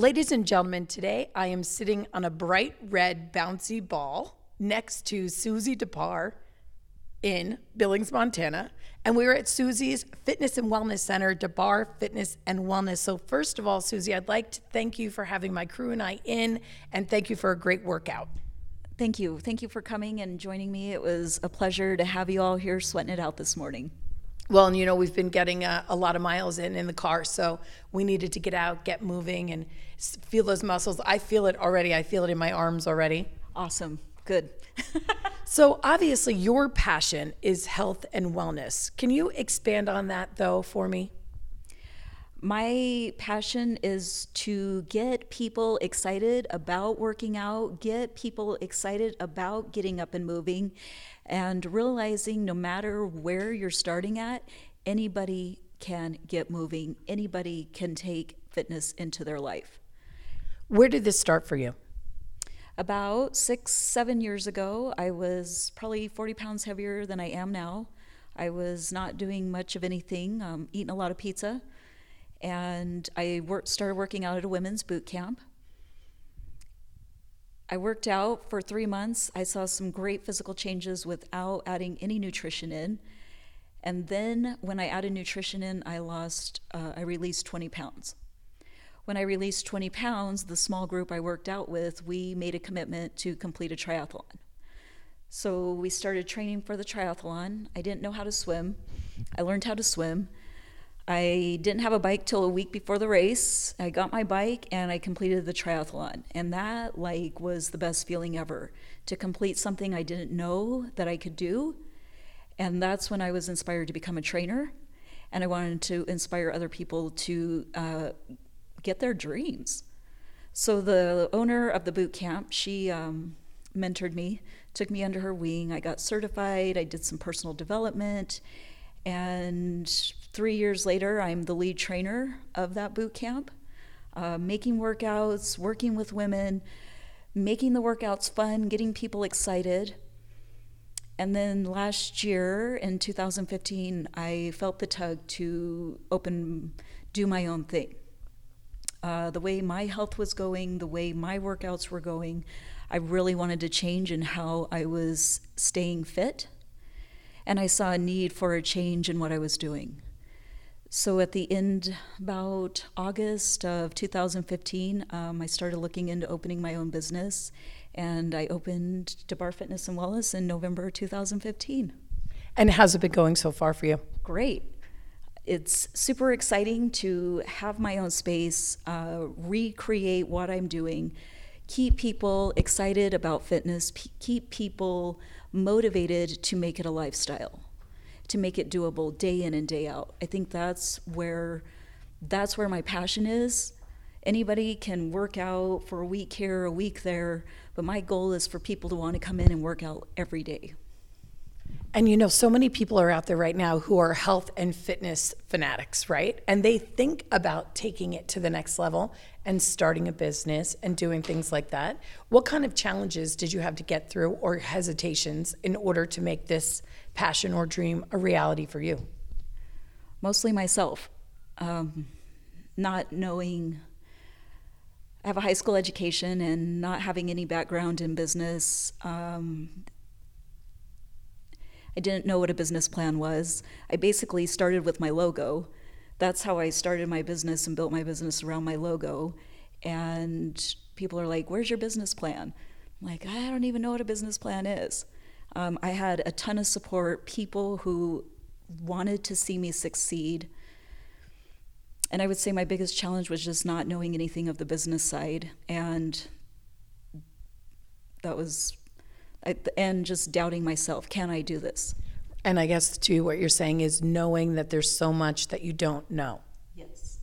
Ladies and gentlemen, today I am sitting on a bright red bouncy ball next to Suzie DeBar in Billings, Montana. And we were at Suzie's Fitness and Wellness Center, DeBar Fitness and Wellness. So, first of all, Suzie, I'd like to thank you for having my crew and I in, and thank you for a great workout. Thank you. Thank you for coming and joining me. It was a pleasure to have you all here sweating it out this morning. Well, and you know, we've been getting a, a lot of miles in in the car, so we needed to get out, get moving, and feel those muscles. I feel it already. I feel it in my arms already. Awesome. Good. So, obviously, your passion is health and wellness. Can you expand on that, though, for me? My passion is to get people excited about working out, get people excited about getting up and moving, and realizing no matter where you're starting at, anybody can get moving, anybody can take fitness into their life. Where did this start for you? About six, seven years ago, I was probably 40 pounds heavier than I am now. I was not doing much of anything, um, eating a lot of pizza, and I worked, started working out at a women's boot camp. I worked out for three months. I saw some great physical changes without adding any nutrition in. And then when I added nutrition in, I lost, uh, I released 20 pounds. When I released 20 pounds, the small group I worked out with, we made a commitment to complete a triathlon. So we started training for the triathlon. I didn't know how to swim. I learned how to swim. I didn't have a bike till a week before the race. I got my bike and I completed the triathlon. And that like was the best feeling ever to complete something I didn't know that I could do. And that's when I was inspired to become a trainer. And I wanted to inspire other people to uh, get their dreams. So the owner of the boot camp, she um, mentored me, took me under her wing. I got certified. I did some personal development, and three years later, I'm the lead trainer of that boot camp, uh, making workouts, working with women, making the workouts fun, getting people excited. And then last year in 2015, I felt the tug to open, do my own thing uh, the way my health was going, the way my workouts were going, I really wanted to change in how I was staying fit. And I saw a need for a change in what I was doing. So at the end, about August of 2015, um, I started looking into opening my own business. And I opened DeBar Fitness and Wellness in November 2015 And how's it been going so far for you? great. It's super exciting to have my own space, uh, recreate what I'm doing, keep people excited about fitness, p- keep people motivated to make it a lifestyle, to make it doable day in and day out. I think that's where that's where my passion is. Anybody can work out for a week here, a week there, but my goal is for people to want to come in and work out every day. And you know, so many people are out there right now who are health and fitness fanatics, right? And they think about taking it to the next level and starting a business and doing things like that. What kind of challenges did you have to get through or hesitations in order to make this passion or dream a reality for you? mostly myself. Um, not knowing, I have a high school education and not having any background in business. Um, I didn't know what a business plan was. I basically started with my logo. That's how I started my business and built my business around my logo. And people are like, Where's your business plan? I'm like, I don't even know what a business plan is. Um, I had a ton of support, people who wanted to see me succeed. and I would say my biggest challenge was just not knowing anything of the business side. And that was, and just doubting myself can I do this? And I guess, too, what you're saying is knowing that there's so much that you don't know. Yes.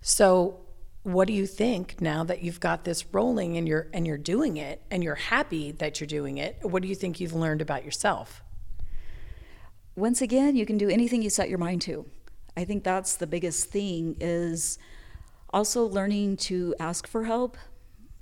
So, what do you think now that you've got this rolling and you're and you're doing it and you're happy that you're doing it? What do you think you've learned about yourself? Once again, you can do anything you set your mind to. I think that's the biggest thing is also learning to ask for help.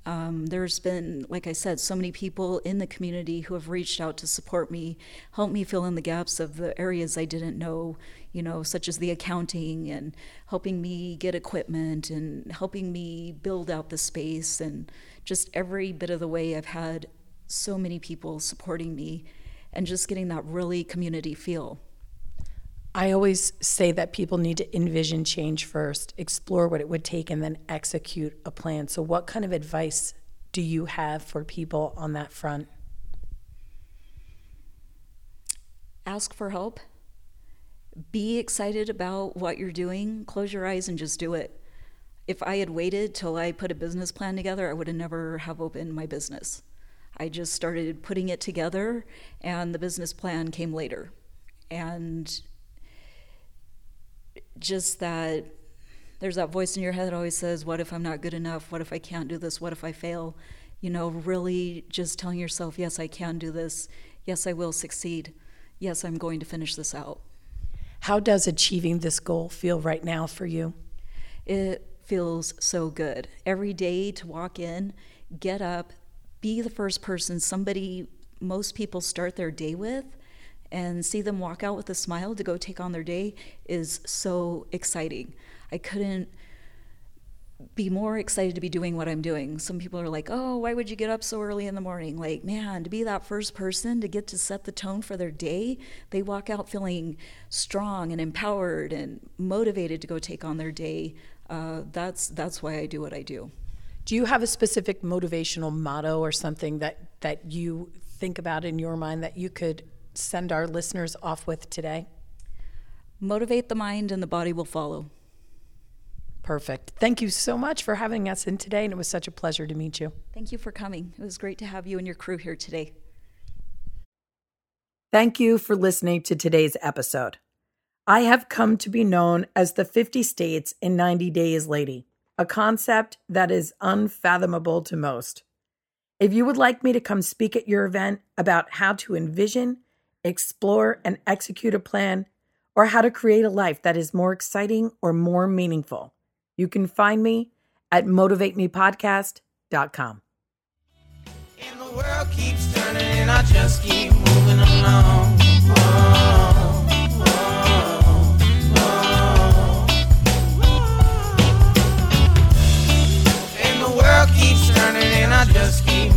Um, there's been, like I said, so many people in the community who have reached out to support me, help me fill in the gaps of the areas I didn't know, you know, such as the accounting and helping me get equipment and helping me build out the space. And just every bit of the way, I've had so many people supporting me and just getting that really community feel. I always say that people need to envision change first, explore what it would take, and then execute a plan. So, what kind of advice do you have for people on that front? Ask for help. Be excited about what you're doing. Close your eyes and just do it. If I had waited till I put a business plan together, I would have never have opened my business. I just started putting it together, and the business plan came later. And just that there's that voice in your head that always says, What if I'm not good enough? What if I can't do this? What if I fail? You know, really just telling yourself, Yes, I can do this. Yes, I will succeed. Yes, I'm going to finish this out. How does achieving this goal feel right now for you? It feels so good. Every day to walk in, get up, be the first person somebody, most people start their day with and see them walk out with a smile to go take on their day is so exciting. I couldn't be more excited to be doing what I'm doing. Some people are like, oh, why would you get up so early in the morning? Like, man, to be that first person to get to set the tone for their day, they walk out feeling strong and empowered and motivated to go take on their day. Uh, that's that's why I do what I do. Do you have a specific motivational motto or something that that you think about in your mind that you could send our listeners off with today? Motivate the mind and the body will follow. Perfect. Thank you so much for having us in today, and it was such a pleasure to meet you. Thank you for coming. It was great to have you and your crew here today. Thank you for listening to today's episode. I have come to be known as the 50 States in 90 Days Lady, a concept that is unfathomable to most. If you would like me to come speak at your event about how to envision, explore and execute a plan, or how to create a life that is more exciting or more meaningful, you can find me at motivatemepodcast.com. And the world keeps turning, and I just keep moving along. Just keep